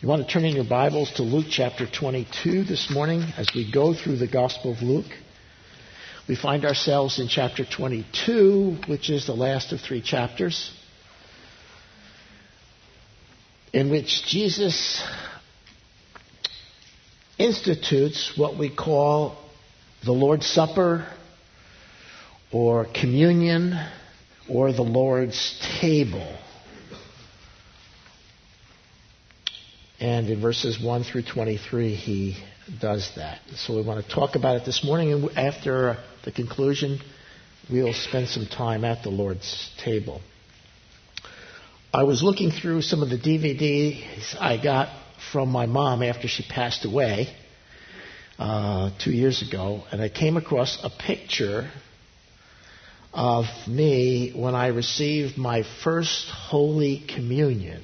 You want to turn in your Bibles to Luke chapter 22 this morning as we go through the Gospel of Luke. We find ourselves in chapter 22, which is the last of three chapters, in which Jesus institutes what we call the Lord's Supper or communion or the Lord's table. And in verses 1 through 23, he does that. So we want to talk about it this morning, and after the conclusion, we'll spend some time at the Lord's table. I was looking through some of the DVDs I got from my mom after she passed away uh, two years ago, and I came across a picture of me when I received my first Holy Communion.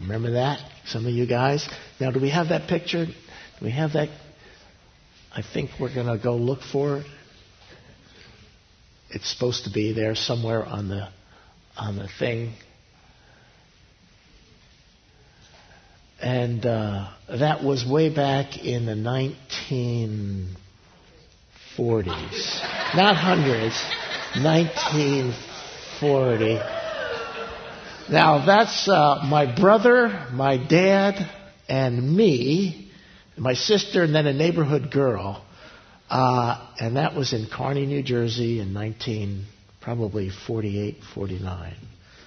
Remember that? Some of you guys? Now, do we have that picture? Do we have that? I think we're going to go look for it. It's supposed to be there somewhere on the on the thing. And uh, that was way back in the 1940s. Not hundreds, 1940. Now, that's uh, my brother, my dad, and me, my sister, and then a neighborhood girl. Uh, and that was in Kearny, New Jersey in 19, probably 48, 49.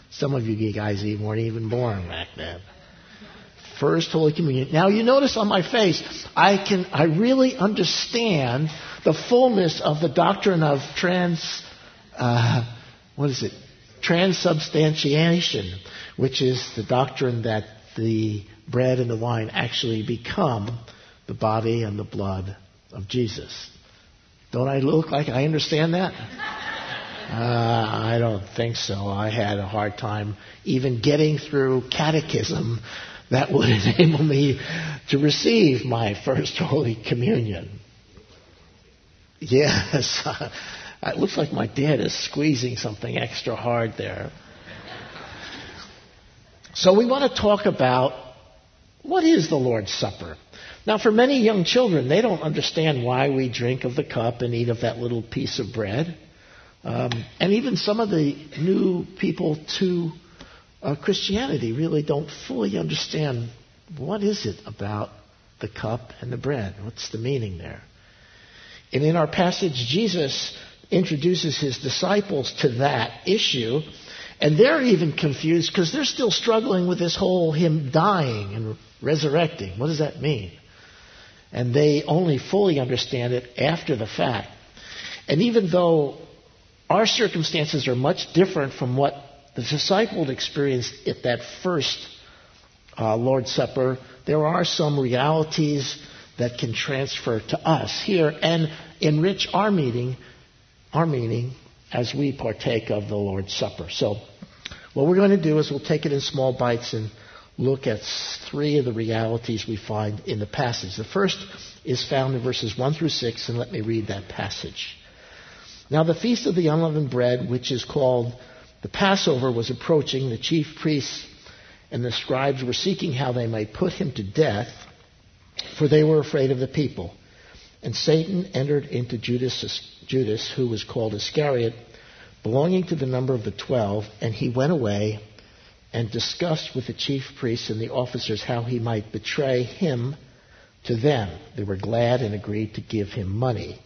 Some of you guys weren't even born back then. First Holy Communion. Now you notice on my face, I can, I really understand the fullness of the doctrine of trans, uh, what is it? Transubstantiation, which is the doctrine that the bread and the wine actually become the body and the blood of Jesus. Don't I look like I understand that? Uh, I don't think so. I had a hard time even getting through catechism that would enable me to receive my first Holy Communion. Yes, it looks like my dad is squeezing something extra hard there. So we want to talk about what is the Lord's Supper. Now, for many young children, they don't understand why we drink of the cup and eat of that little piece of bread. Um, and even some of the new people to uh, Christianity really don't fully understand what is it about the cup and the bread. What's the meaning there? And in our passage, Jesus introduces his disciples to that issue, and they're even confused because they're still struggling with this whole him dying and resurrecting. What does that mean? And they only fully understand it after the fact. And even though our circumstances are much different from what the disciples experienced at that first uh, Lord's Supper, there are some realities that can transfer to us here and enrich our meeting, our meaning as we partake of the Lord's Supper. So, what we're going to do is we'll take it in small bites and look at three of the realities we find in the passage. The first is found in verses 1 through 6, and let me read that passage. Now, the feast of the unleavened bread, which is called the Passover was approaching. The chief priests and the scribes were seeking how they might put him to death, for they were afraid of the people. And Satan entered into Judas, Judas, who was called Iscariot, belonging to the number of the twelve, and he went away and discussed with the chief priests and the officers how he might betray him to them. They were glad and agreed to give him money.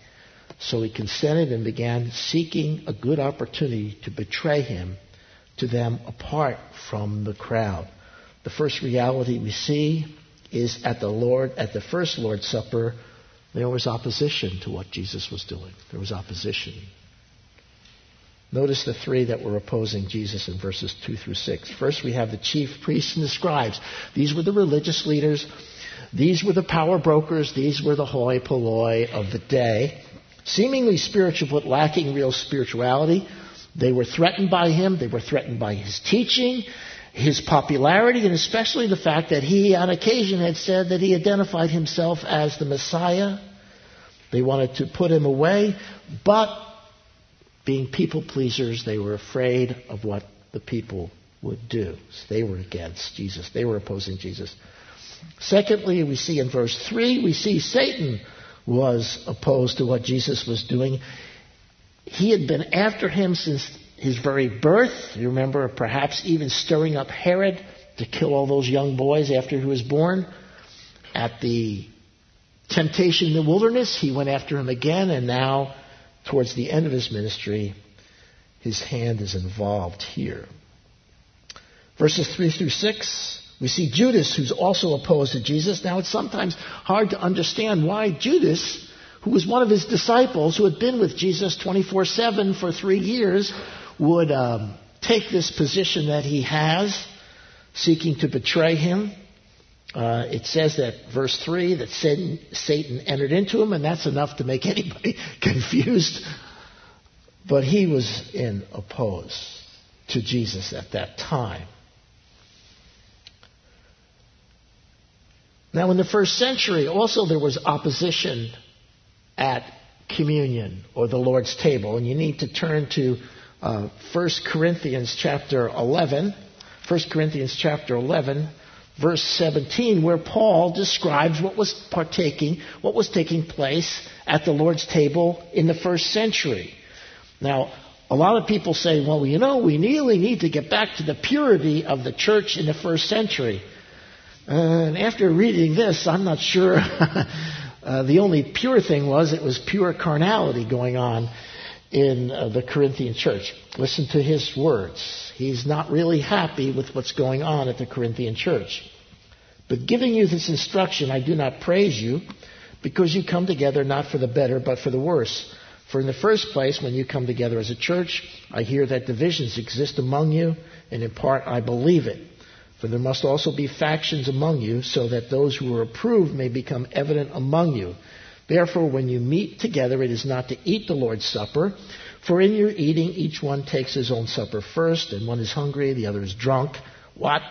So he consented and began seeking a good opportunity to betray him to them apart from the crowd. The first reality we see is at the Lord, at the first Lord's Supper, there was opposition to what Jesus was doing. There was opposition. Notice the three that were opposing Jesus in verses 2 through 6. First, we have the chief priests and the scribes. These were the religious leaders. These were the power brokers. These were the hoi polloi of the day seemingly spiritual but lacking real spirituality. They were threatened by him. They were threatened by his teaching, his popularity, and especially the fact that he, on occasion, had said that he identified himself as the Messiah. They wanted to put him away, but being people pleasers, they were afraid of what the people would do. So they were against Jesus. They were opposing Jesus. Secondly, we see in verse 3, we see Satan was opposed to what Jesus was doing. He had been after him since his very birth. You remember, perhaps even stirring up Herod to kill all those young boys after he was born. At the temptation in the wilderness, he went after him again, and now, towards the end of his ministry, his hand is involved here. Verses 3 through 6, we see Judas, who's also opposed to Jesus. Now, it's sometimes hard to understand why Judas, who was one of his disciples, who had been with Jesus 24 7 for three years, would um, take this position that he has, seeking to betray him. Uh, it says that verse 3 that Satan, Satan entered into him, and that's enough to make anybody confused. But he was in opposed to Jesus at that time. Now, in the first century, also there was opposition at communion or the Lord's table, and you need to turn to uh, 1 Corinthians chapter 11. 1 Corinthians chapter 11, verse 17, where Paul describes what was partaking, what was taking place at the Lord's table in the first century. Now, a lot of people say, well, you know, we really need to get back to the purity of the church in the first century. and after reading this, I'm not sure uh, the only pure thing was it was pure carnality going on in uh, the Corinthian church. Listen to his words. He's not really happy with what's going on at the Corinthian church. But giving you this instruction, I do not praise you because you come together not for the better, but for the worse. For in the first place, when you come together as a church, I hear that divisions exist among you, and in part I believe it. For there must also be factions among you, so that those who are approved may become evident among you. Therefore, when you meet together, it is not to eat the Lord's Supper. For in your eating, each one takes his own supper first, and one is hungry, the other is drunk. What?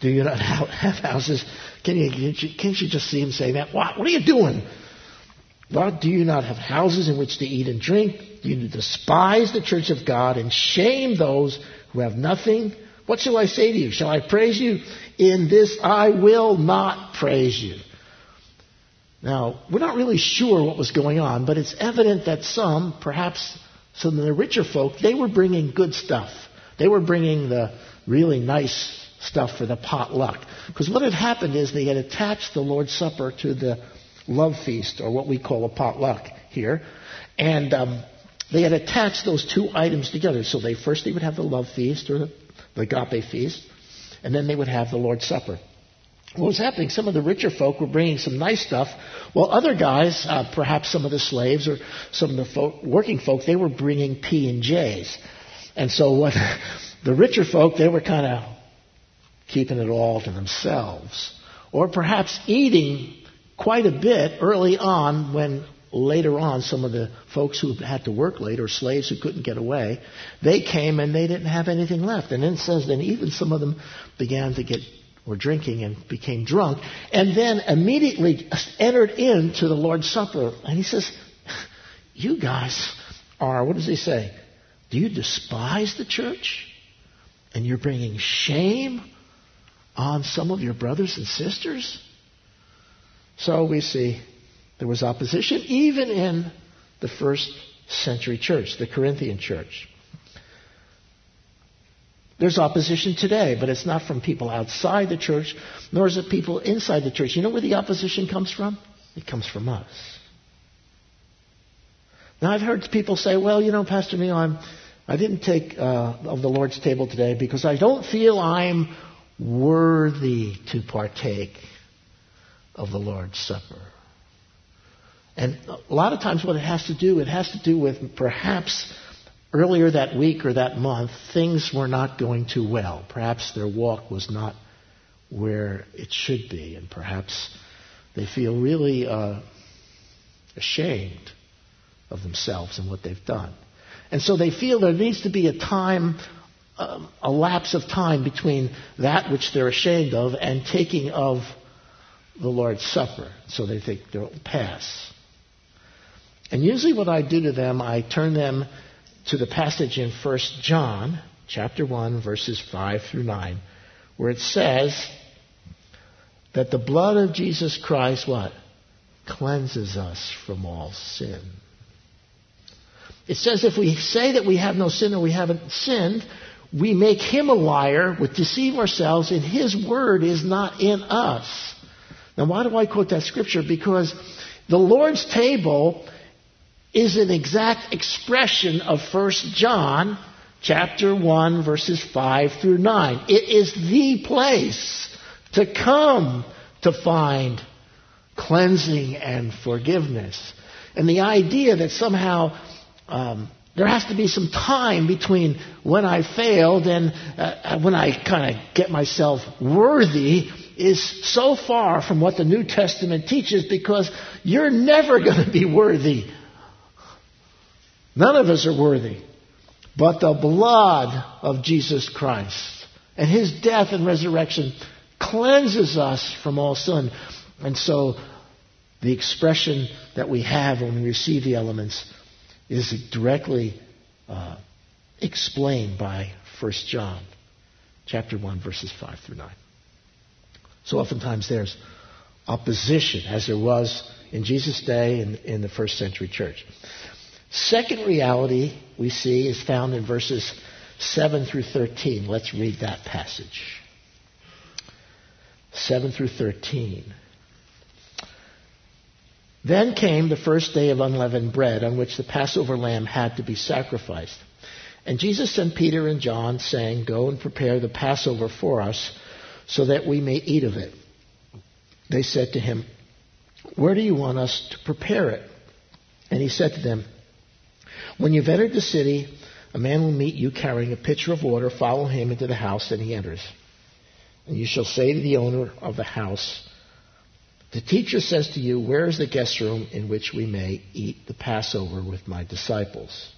Do you not have houses? Can you, can't you just see him saying that? What? What are you doing? What? Do you not have houses in which to eat and drink? Do you despise the church of God and shame those who have nothing? What shall I say to you? Shall I praise you? In this I will not praise you. Now, we're not really sure what was going on, but it's evident that some, perhaps some of the richer folk, they were bringing good stuff. They were bringing the really nice stuff for the potluck. Because what had happened is they had attached the Lord's Supper to the love feast, or what we call a potluck here. And um, they had attached those two items together. So they first they would have the love feast, or the, the agape feast, and then they would have the Lord's Supper what was happening? Some of the richer folk were bringing some nice stuff, while other guys, uh, perhaps some of the slaves or some of the folk, working folk, they were bringing P and J's. And so what the richer folk, they were kind of keeping it all to themselves, or perhaps eating quite a bit early on when later on some of the folks who had to work late or slaves who couldn't get away they came and they didn't have anything left and then it says then even some of them began to get were drinking and became drunk, and then immediately entered into the Lord's Supper. And he says, You guys are, what does he say? Do you despise the church? And you're bringing shame on some of your brothers and sisters? So we see there was opposition even in the first century church, the Corinthian church. There's opposition today, but it's not from people outside the church, nor is it people inside the church. You know where the opposition comes from? It comes from us. Now, I've heard people say, well, you know, Pastor Neil, I'm, I didn't take uh, of the Lord's table today because I don't feel I'm worthy to partake of the Lord's Supper. And a lot of times what it has to do, it has to do with perhaps earlier that week or that month, things were not going too well. Perhaps their walk was not where it should be, and perhaps they feel really uh, ashamed of themselves and what they've done. And so they feel there needs to be a time, um, a lapse of time between that which they're ashamed of and taking of the Lord's Supper. So they think they'll pass. And usually what I do to them, I turn them to the passage in 1 John chapter 1, verses 5 through 9, where it says that the blood of Jesus Christ, what? Cleanses us from all sin. It says if we say that we have no sin or we haven't sinned, we make him a liar, we deceive ourselves, and his word is not in us. Now, why do I quote that scripture? Because the Lord's table is an exact expression of 1 John chapter 1 verses 5 through 9. It is the place to come to find cleansing and forgiveness. And the idea that somehow um, there has to be some time between when I failed and uh, when I kind of get myself worthy is so far from what the New Testament teaches because you're never going to be worthy. None of us are worthy. But the blood of Jesus Christ and his death and resurrection cleanses us from all sin. And so the expression that we have when we receive the elements is directly uh, explained by 1 John chapter 1 verses 5 through 9. So oftentimes there's opposition as there was in Jesus' day in, in the first century church. Second reality we see is found in verses 7 through 13. Let's read that passage. 7 through 13. Then came the first day of unleavened bread on which the Passover lamb had to be sacrificed. And Jesus sent Peter and John, saying, Go and prepare the Passover for us, so that we may eat of it. They said to him, Where do you want us to prepare it? And he said to them, When you've entered the city, a man will meet you carrying a pitcher of water. Follow him into the house, and he enters. And you shall say to the owner of the house, The teacher says to you, Where is the guest room in which we may eat the Passover with my disciples?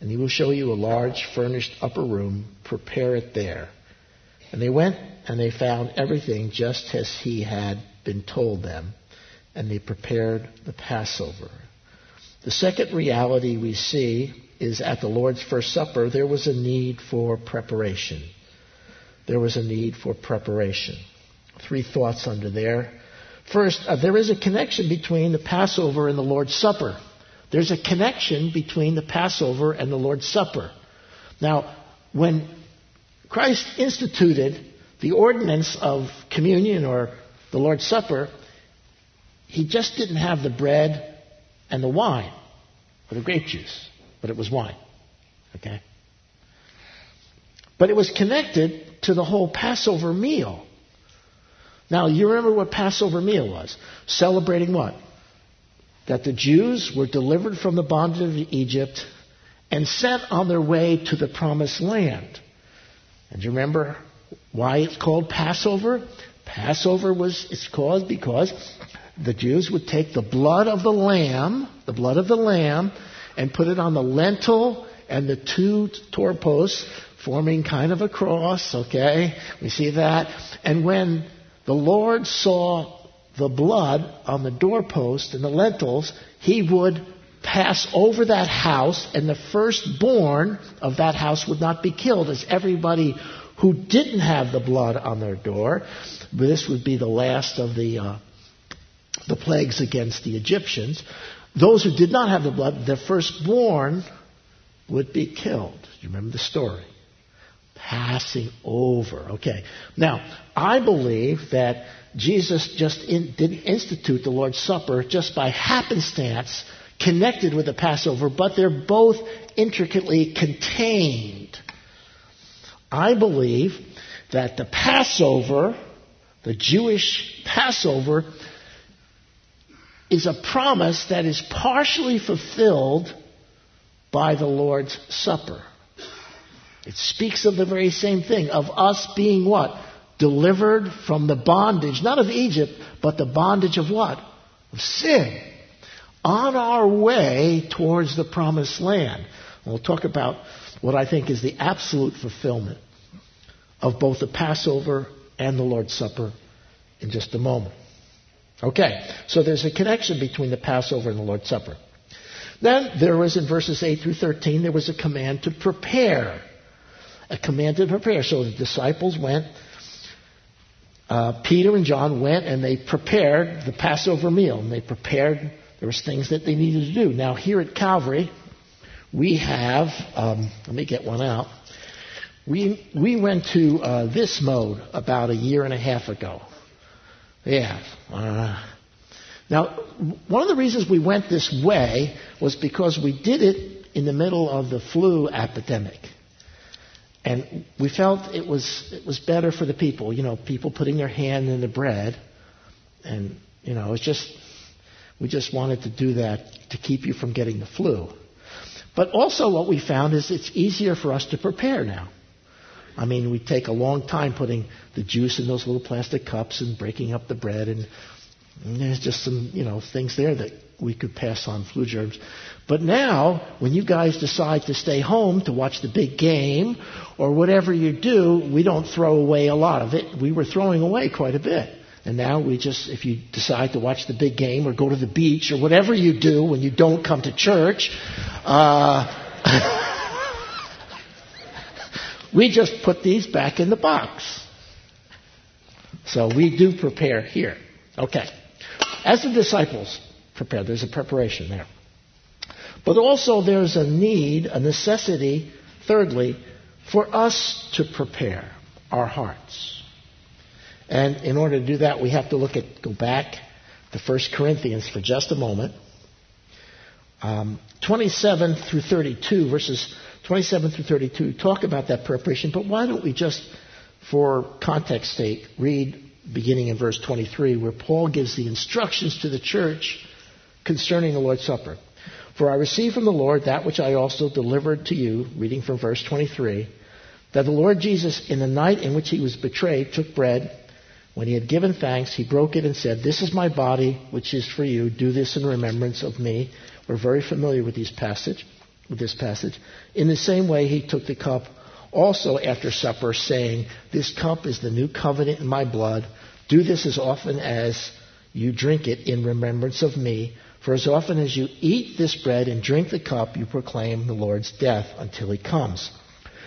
And he will show you a large furnished upper room. Prepare it there. And they went and they found everything just as he had been told them, and they prepared the Passover. The second reality we see is at the Lord's First Supper, there was a need for preparation there was a need for preparation. Three thoughts under there. First, uh, there is a connection between the Passover and the Lord's Supper. There's a connection between the Passover and the Lord's Supper. Now, when Christ instituted the ordinance of communion or the Lord's Supper, he just didn't have the bread and the wine or the grape juice, but it was wine. Okay? But it was connected to the whole Passover meal. Now, you remember what Passover meal was? Celebrating what? That the Jews were delivered from the bondage of Egypt and sent on their way to the promised land. And you remember why it's called Passover? Passover was it's called because the Jews would take the blood of the lamb, the blood of the lamb, and put it on the lentil and the two doorposts forming kind of a cross, okay? We see that. And when the Lord saw the blood on the doorpost and the lentils, he would pass over that house, and the firstborn of that house would not be killed, as everybody who didn't have the blood on their door, this would be the last of the uh, the plagues against the Egyptians. Those who did not have the blood, their firstborn would be killed. Do you remember the story? passing over. Okay. Now, I believe that Jesus just in, didn't institute the Lord's Supper just by happenstance connected with the Passover, but they're both intricately contained. I believe that the Passover, the Jewish Passover, is a promise that is partially fulfilled by the Lord's Supper. It speaks of the very same thing, of us being what? Delivered from the bondage, not of Egypt, but the bondage of what? Of sin. On our way towards the promised land. And we'll talk about what I think is the absolute fulfillment of both the Passover and the Lord's Supper in just a moment. Okay, so there's a connection between the Passover and the Lord's Supper. Then there was in verses 8 through 13, there was a command to prepare a command to prepare. So the disciples went, uh, Peter and John went and they prepared the Passover meal. And they prepared, there was things that they needed to do. Now here at Calvary, we have, um, let me get one out. We, we went to uh, this mode about a year and a half ago. Yeah. Uh, now, one of the reasons we went this way was because we did it in the middle of the flu epidemic. And we felt it was, it was better for the people, you know, people putting their hand in the bread. And, you know, it's just, we just wanted to do that to keep you from getting the flu. But also what we found is it's easier for us to prepare now. I mean, we take a long time putting the juice in those little plastic cups and breaking up the bread, and, and there's just some, you know, things there that we could pass on flu germs. But now, when you guys decide to stay home to watch the big game or whatever you do, we don't throw away a lot of it. We were throwing away quite a bit. And now we just, if you decide to watch the big game or go to the beach or whatever you do when you don't come to church, uh, We just put these back in the box. So we do prepare here. Okay. As the disciples prepare, there's a preparation there. But also there's a need, a necessity, thirdly, for us to prepare our hearts. And in order to do that, we have to look at, go back to 1 Corinthians for just a moment. Um, 27 through 32, verses 27 through 32 talk about that preparation, but why don't we just, for context sake, read beginning in verse 23, where Paul gives the instructions to the church concerning the Lord's Supper. For I received from the Lord that which I also delivered to you, reading from verse 23, that the Lord Jesus, in the night in which he was betrayed, took bread. When he had given thanks, he broke it and said, This is my body, which is for you. Do this in remembrance of me. We're very familiar with this passage with this passage. In the same way, he took the cup also after supper, saying, This cup is the new covenant in my blood. Do this as often as you drink it in remembrance of me. For as often as you eat this bread and drink the cup, you proclaim the Lord's death until he comes.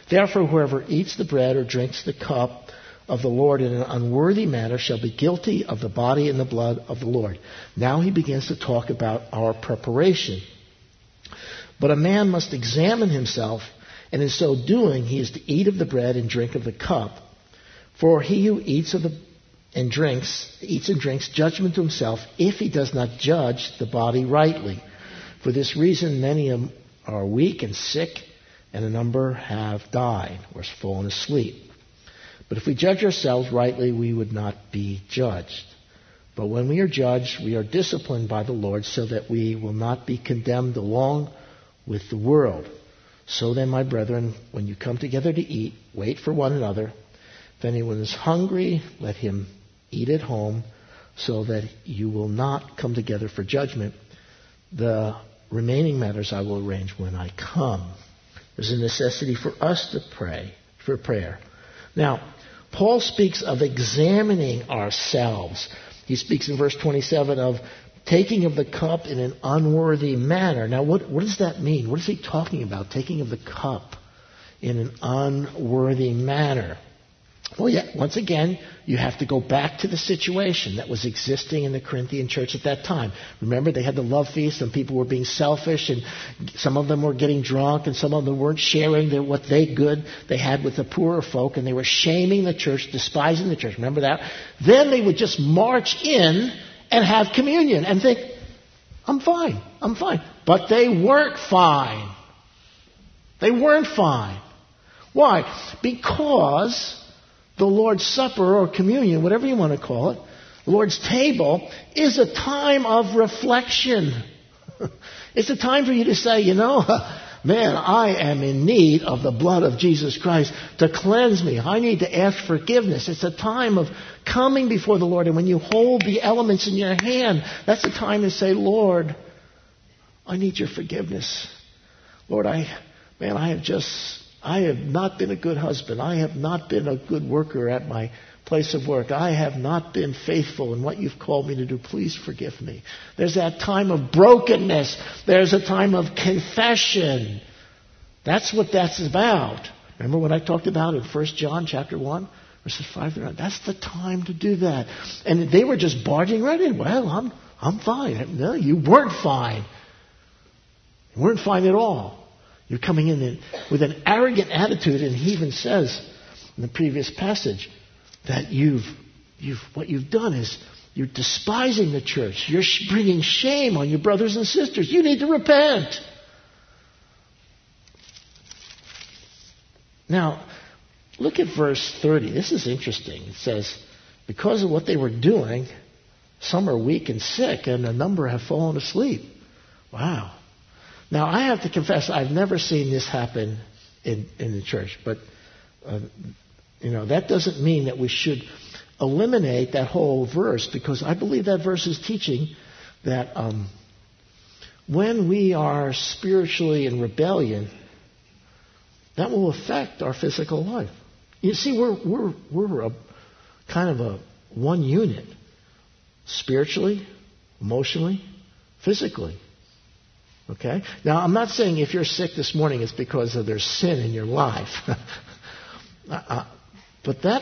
Therefore, whoever eats the bread or drinks the cup of the Lord in an unworthy manner shall be guilty of the body and the blood of the Lord. Now he begins to talk about our preparation. But a man must examine himself, and in so doing, he is to eat of the bread and drink of the cup. For he who eats of the and drinks, eats and drinks judgment to himself if he does not judge the body rightly. For this reason, many are weak and sick, and a number have died or fallen asleep. But if we judge ourselves rightly, we would not be judged. But when we are judged, we are disciplined by the Lord so that we will not be condemned along with the world. So then, my brethren, when you come together to eat, wait for one another. If anyone is hungry, let him eat at home, so that you will not come together for judgment. The remaining matters I will arrange when I come. There's a necessity for us to pray, for prayer. Now, Paul speaks of examining ourselves. He speaks in verse 27 of taking of the cup in an unworthy manner. Now, what, what does that mean? What is he talking about, taking of the cup in an unworthy manner? Well, yeah, once again, you have to go back to the situation that was existing in the Corinthian church at that time. Remember, they had the love feast, and people were being selfish, and some of them were getting drunk, and some of them weren't sharing their, what they good they had with the poorer folk, and they were shaming the church, despising the church. Remember that? Then they would just march in and have communion and think, I'm fine, I'm fine. But they weren't fine. They weren't fine. Why? Because the Lord's Supper or communion, whatever you want to call it, Lord's table, is a time of reflection. it's a time for you to say, you know, man, I am in need of the blood of Jesus Christ to cleanse me. I need to ask forgiveness. It's a time of coming before the Lord. And when you hold the elements in your hand, that's the time to say, Lord, I need your forgiveness. Lord, I, man, I have just, I have not been a good husband. I have not been a good worker at my place of work. I have not been faithful in what you've called me to do. Please forgive me. There's that time of brokenness. There's a time of confession. That's what that's about. Remember what I talked about in 1 John chapter 1? Verses 5 through 9. That's the time to do that. And they were just barging right in. Well, I'm, I'm fine. No, you weren't fine. You weren't fine at all. You're coming in with an arrogant attitude, and he even says in the previous passage that you've, you've, what you've done is you're despising the church. You're bringing shame on your brothers and sisters. You need to repent. Now, look at verse 30. This is interesting. It says, Because of what they were doing, some are weak and sick, and a number have fallen asleep. Wow. Now, I have to confess, I've never seen this happen in, in the church, but, uh, you know, that doesn't mean that we should eliminate that whole verse because I believe that verse is teaching that um, when we are spiritually in rebellion, that will affect our physical life. You see, we're, we're, we're a kind of a one unit spiritually, emotionally, physically. Okay? Now, I'm not saying if you're sick this morning it's because of there's sin in your life. but that,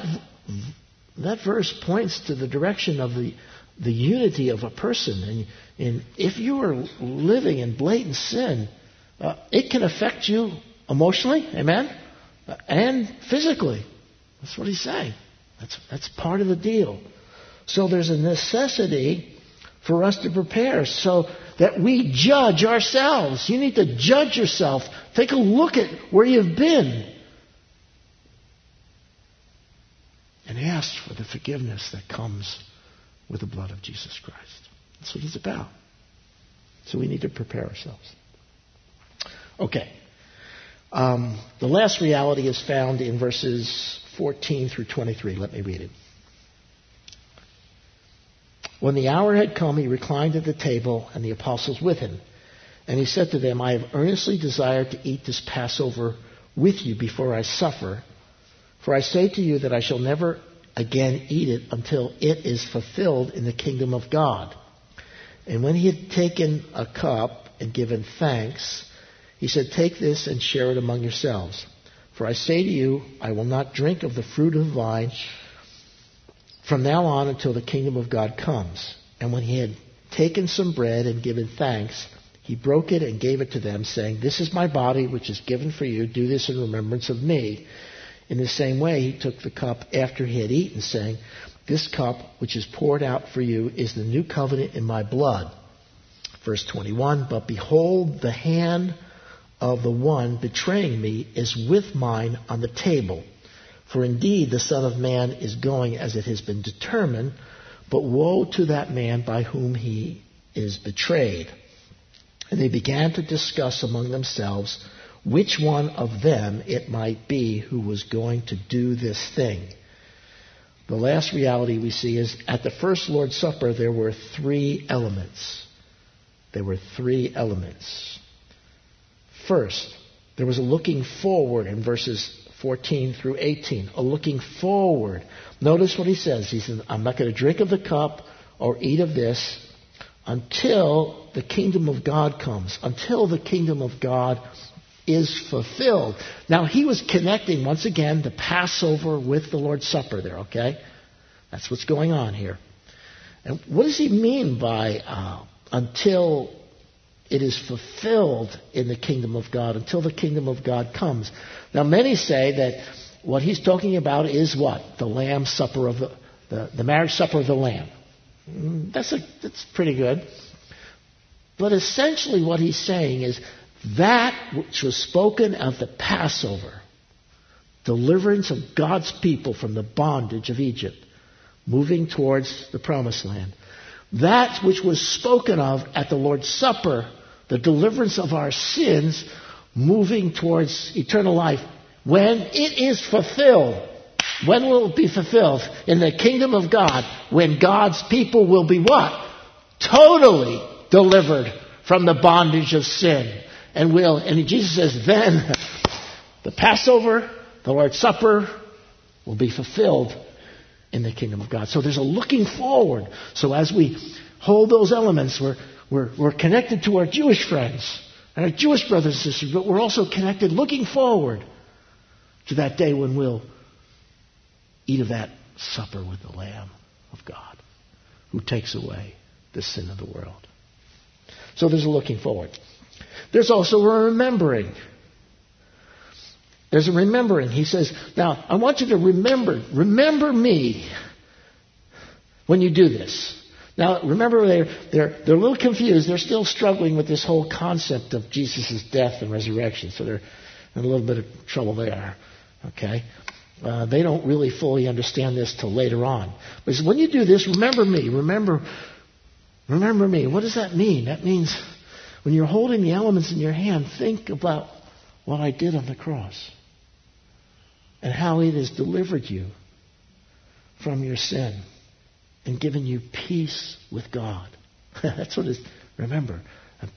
that verse points to the direction of the, the unity of a person. And, and if you are living in blatant sin, uh, it can affect you emotionally, amen, and physically. That's what he's saying. That's, that's part of the deal. So there's a necessity for us to prepare so that we judge ourselves. You need to judge yourself. Take a look at where you've been. And ask for the forgiveness that comes with the blood of Jesus Christ. That's what it's about. So we need to prepare ourselves. Okay. Um, the last reality is found in verses 14 through 23. Let me read it. When the hour had come, he reclined at the table, and the apostles with him. And he said to them, I have earnestly desired to eat this Passover with you before I suffer. For I say to you that I shall never again eat it until it is fulfilled in the kingdom of God. And when he had taken a cup and given thanks, he said, Take this and share it among yourselves. For I say to you, I will not drink of the fruit of the vine from now on until the kingdom of God comes. And when he had taken some bread and given thanks, he broke it and gave it to them, saying, This is my body, which is given for you. Do this in remembrance of me. In the same way, he took the cup after he had eaten, saying, This cup, which is poured out for you, is the new covenant in my blood. Verse 21 But behold, the hand of the one betraying me is with mine on the table. For indeed the Son of Man is going as it has been determined, but woe to that man by whom he is betrayed. And they began to discuss among themselves which one of them it might be who was going to do this thing. The last reality we see is at the first Lord's Supper there were three elements. There were three elements. First, there was a looking forward in verses 14 through 18, a looking forward. Notice what he says. He says, I'm not going to drink of the cup or eat of this until the kingdom of God comes, until the kingdom of God is fulfilled. Now, he was connecting, once again, the Passover with the Lord's Supper there, okay? That's what's going on here. And what does he mean by uh, until it is fulfilled in the kingdom of God until the kingdom of God comes. Now, many say that what he's talking about is what? The Lamb Supper of the, the, the marriage supper of the Lamb. Mm, that's, a, that's pretty good. But essentially, what he's saying is that which was spoken of the Passover, deliverance of God's people from the bondage of Egypt, moving towards the promised land. That which was spoken of at the Lord's Supper the deliverance of our sins, moving towards eternal life. When it is fulfilled, when will it be fulfilled? In the kingdom of God, when God's people will be what? Totally delivered from the bondage of sin. And will, and Jesus says, then the Passover, the Lord's Supper will be fulfilled in the kingdom of God. So there's a looking forward. So as we hold those elements, we're, we're, we're connected to our Jewish friends and our Jewish brothers and sisters, but we're also connected looking forward to that day when we'll eat of that supper with the Lamb of God who takes away the sin of the world. So there's a looking forward. There's also a remembering. There's a remembering. He says, Now, I want you to remember, remember me when you do this. Now, remember, they're, they're, they're a little confused. They're still struggling with this whole concept of Jesus' death and resurrection. So they're in a little bit of trouble there. Okay? Uh, they don't really fully understand this till later on. But when you do this, remember me. Remember, remember me. What does that mean? That means when you're holding the elements in your hand, think about what I did on the cross and how it has delivered you from your sin and given you peace with God. That's what is. Remember,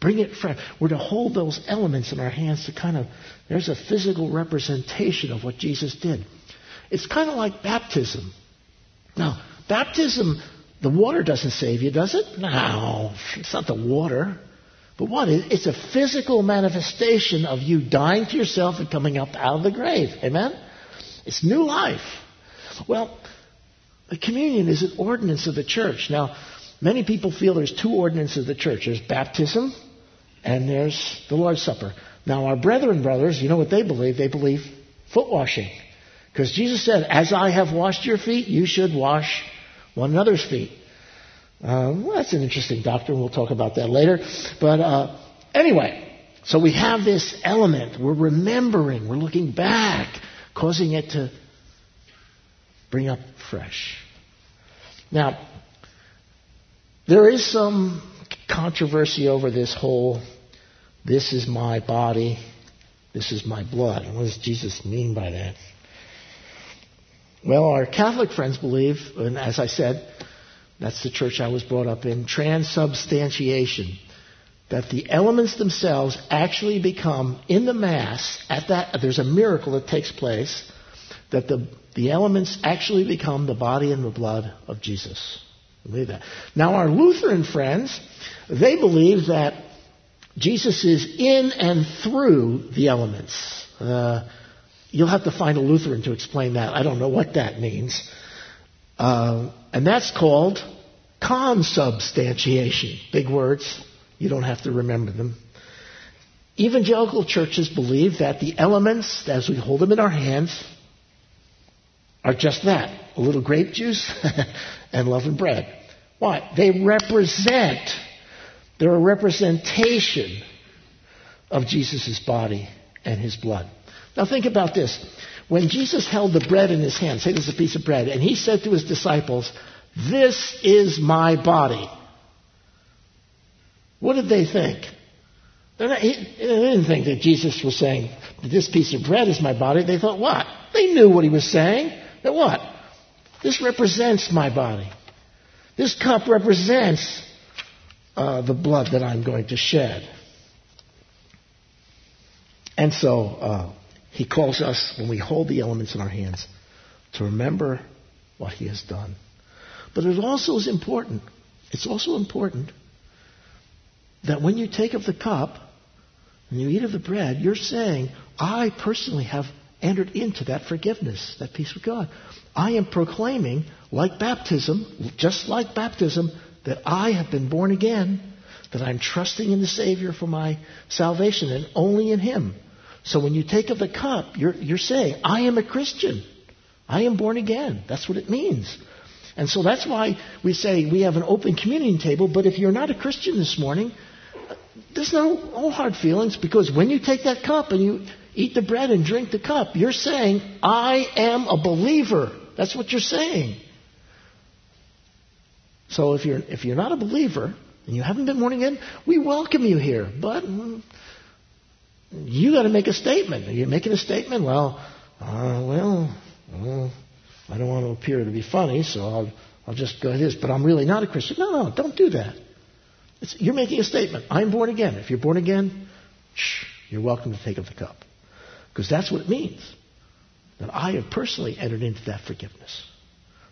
bring it fresh. We're to hold those elements in our hands to kind of, there's a physical representation of what Jesus did. It's kind of like baptism. Now, baptism, the water doesn't save you, does it? No, it's not the water. But what? It's a physical manifestation of you dying to yourself and coming up out of the grave. Amen? It's new life. Well, the communion is an ordinance of the church. Now, many people feel there's two ordinances of the church. There's baptism and there's the Lord's Supper. Now, our brethren brothers, you know what they believe? They believe foot washing. Because Jesus said, as I have washed your feet, you should wash one another's feet. Uh, well, that's an interesting doctrine. We'll talk about that later. But uh, anyway, so we have this element. We're remembering. We're looking back, causing it to bring up fresh. Now, there is some controversy over this whole this is my body, this is my blood. What does Jesus mean by that? Well, our Catholic friends believe, and as I said, that's the church I was brought up in, transubstantiation. That the elements themselves actually become, in the Mass, at that, there's a miracle that takes place, that the the elements actually become the body and the blood of Jesus. Believe that. Now, our Lutheran friends, they believe that Jesus is in and through the elements. Uh, you'll have to find a Lutheran to explain that. I don't know what that means. Uh, and that's called consubstantiation. Big words. You don't have to remember them. Evangelical churches believe that the elements, as we hold them in our hands, are just that a little grape juice and leavened bread. Why? They represent, they're a representation of Jesus' body and his blood. Now think about this. When Jesus held the bread in his hand, say this is a piece of bread, and he said to his disciples, This is my body. What did they think? Not, they didn't think that Jesus was saying, This piece of bread is my body. They thought, What? They knew what he was saying. That what? This represents my body. This cup represents uh, the blood that I'm going to shed. And so uh, he calls us, when we hold the elements in our hands, to remember what he has done. But it also is important, it's also important that when you take of the cup and you eat of the bread, you're saying, I personally have entered into that forgiveness, that peace with God. I am proclaiming, like baptism, just like baptism, that I have been born again, that I'm trusting in the Savior for my salvation and only in Him. So when you take of the cup, you're, you're saying, I am a Christian. I am born again. That's what it means. And so that's why we say we have an open communion table, but if you're not a Christian this morning, there's no, no hard feelings because when you take that cup and you eat the bread and drink the cup. You're saying, I am a believer. That's what you're saying. So if you're, if you're not a believer and you haven't been born again, we welcome you here. But mm, you got to make a statement. Are you making a statement? Well, uh, well, I don't want to appear to be funny, so I'll, I'll just go this. But I'm really not a Christian. No, no, don't do that. It's, you're making a statement. I'm born again. If you're born again, shh, you're welcome to take up the cup. Because that's what it means. That I have personally entered into that forgiveness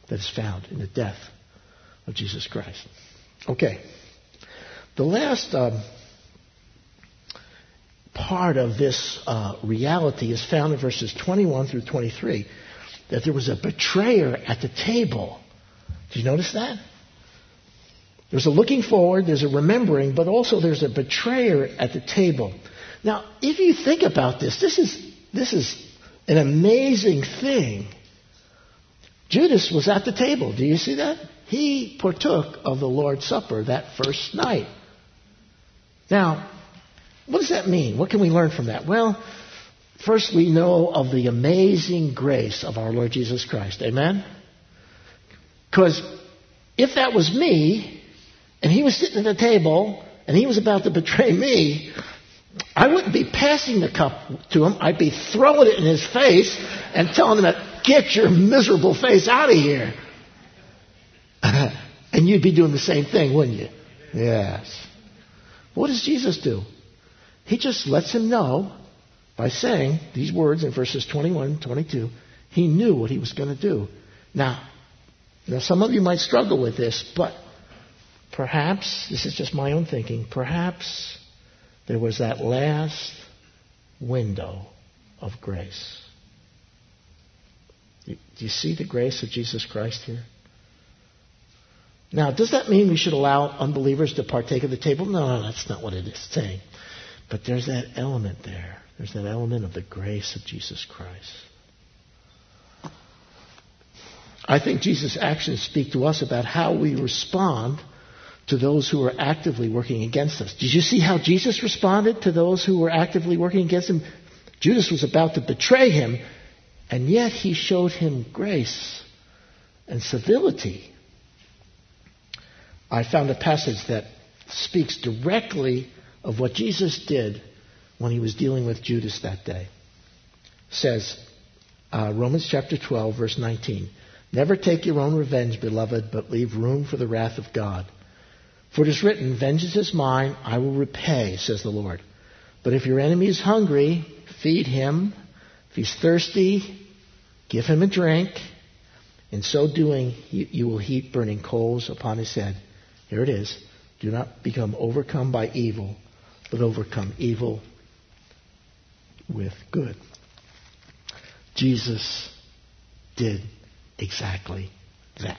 that is found in the death of Jesus Christ. Okay. The last um, part of this uh, reality is found in verses 21 through 23 that there was a betrayer at the table. Did you notice that? There's a looking forward, there's a remembering, but also there's a betrayer at the table. Now, if you think about this, this is, this is an amazing thing. Judas was at the table. Do you see that? He partook of the Lord's Supper that first night. Now, what does that mean? What can we learn from that? Well, first we know of the amazing grace of our Lord Jesus Christ. Amen? Because if that was me, and he was sitting at the table, and he was about to betray me, I wouldn't be passing the cup to him. I'd be throwing it in his face and telling him, get your miserable face out of here. and you'd be doing the same thing, wouldn't you? Yes. What does Jesus do? He just lets him know by saying these words in verses 21 and 22. He knew what he was going to do. Now, now, some of you might struggle with this, but perhaps, this is just my own thinking, perhaps there was that last window of grace. Do you see the grace of Jesus Christ here? Now, does that mean we should allow unbelievers to partake of the table? No, no, that's not what it is saying. But there's that element there. There's that element of the grace of Jesus Christ. I think Jesus' actions speak to us about how we respond to those who are actively working against us. Did you see how Jesus responded to those who were actively working against him? Judas was about to betray him, and yet he showed him grace and civility. I found a passage that speaks directly of what Jesus did when he was dealing with Judas that day. Says, uh, Romans chapter 12, verse 19. Never take your own revenge, beloved, but leave room for the wrath of God. For it is written, Vengeance is mine, I will repay, says the Lord. But if your enemy is hungry, feed him. If he's thirsty, give him a drink. In so doing, you, you will heap burning coals upon his head. Here it is. Do not become overcome by evil, but overcome evil with good. Jesus did exactly that.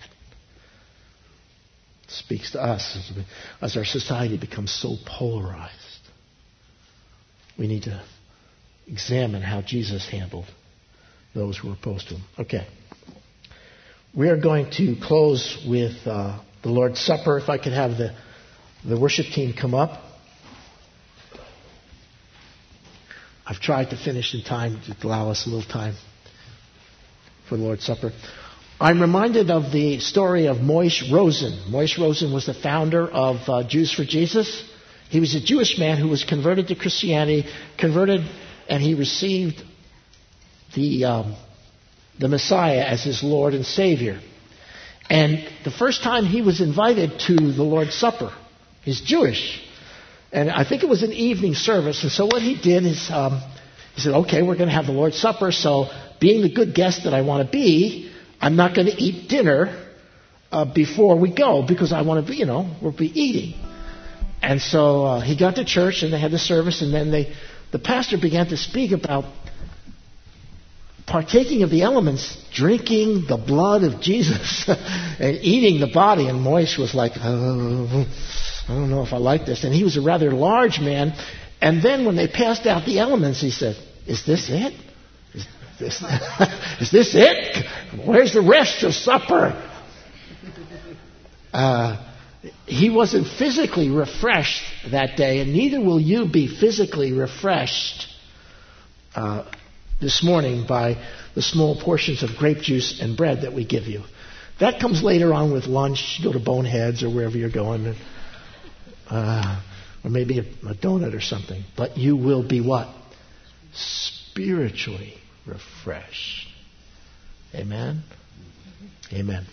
Speaks to us as our society becomes so polarized. We need to examine how Jesus handled those who were opposed to him. Okay. We are going to close with uh, the Lord's Supper. If I could have the, the worship team come up. I've tried to finish in time to allow us a little time for the Lord's Supper. I'm reminded of the story of Moishe Rosen. Moishe Rosen was the founder of uh, Jews for Jesus. He was a Jewish man who was converted to Christianity, converted, and he received the, um, the Messiah as his Lord and Savior. And the first time he was invited to the Lord's Supper, he's Jewish. And I think it was an evening service. And so what he did is um, he said, okay, we're going to have the Lord's Supper. So being the good guest that I want to be, I'm not going to eat dinner uh, before we go because I want to be, you know, we'll be eating. And so uh, he got to church and they had the service, and then they, the pastor began to speak about partaking of the elements, drinking the blood of Jesus, and eating the body. And Moishe was like, oh, I don't know if I like this. And he was a rather large man. And then when they passed out the elements, he said, Is this it? Is this, is this it? Where's the rest of supper? Uh, he wasn't physically refreshed that day, and neither will you be physically refreshed uh, this morning by the small portions of grape juice and bread that we give you. That comes later on with lunch. You go to Boneheads or wherever you're going, uh, or maybe a, a donut or something. But you will be what? Spiritually refreshed. Amen? Amen.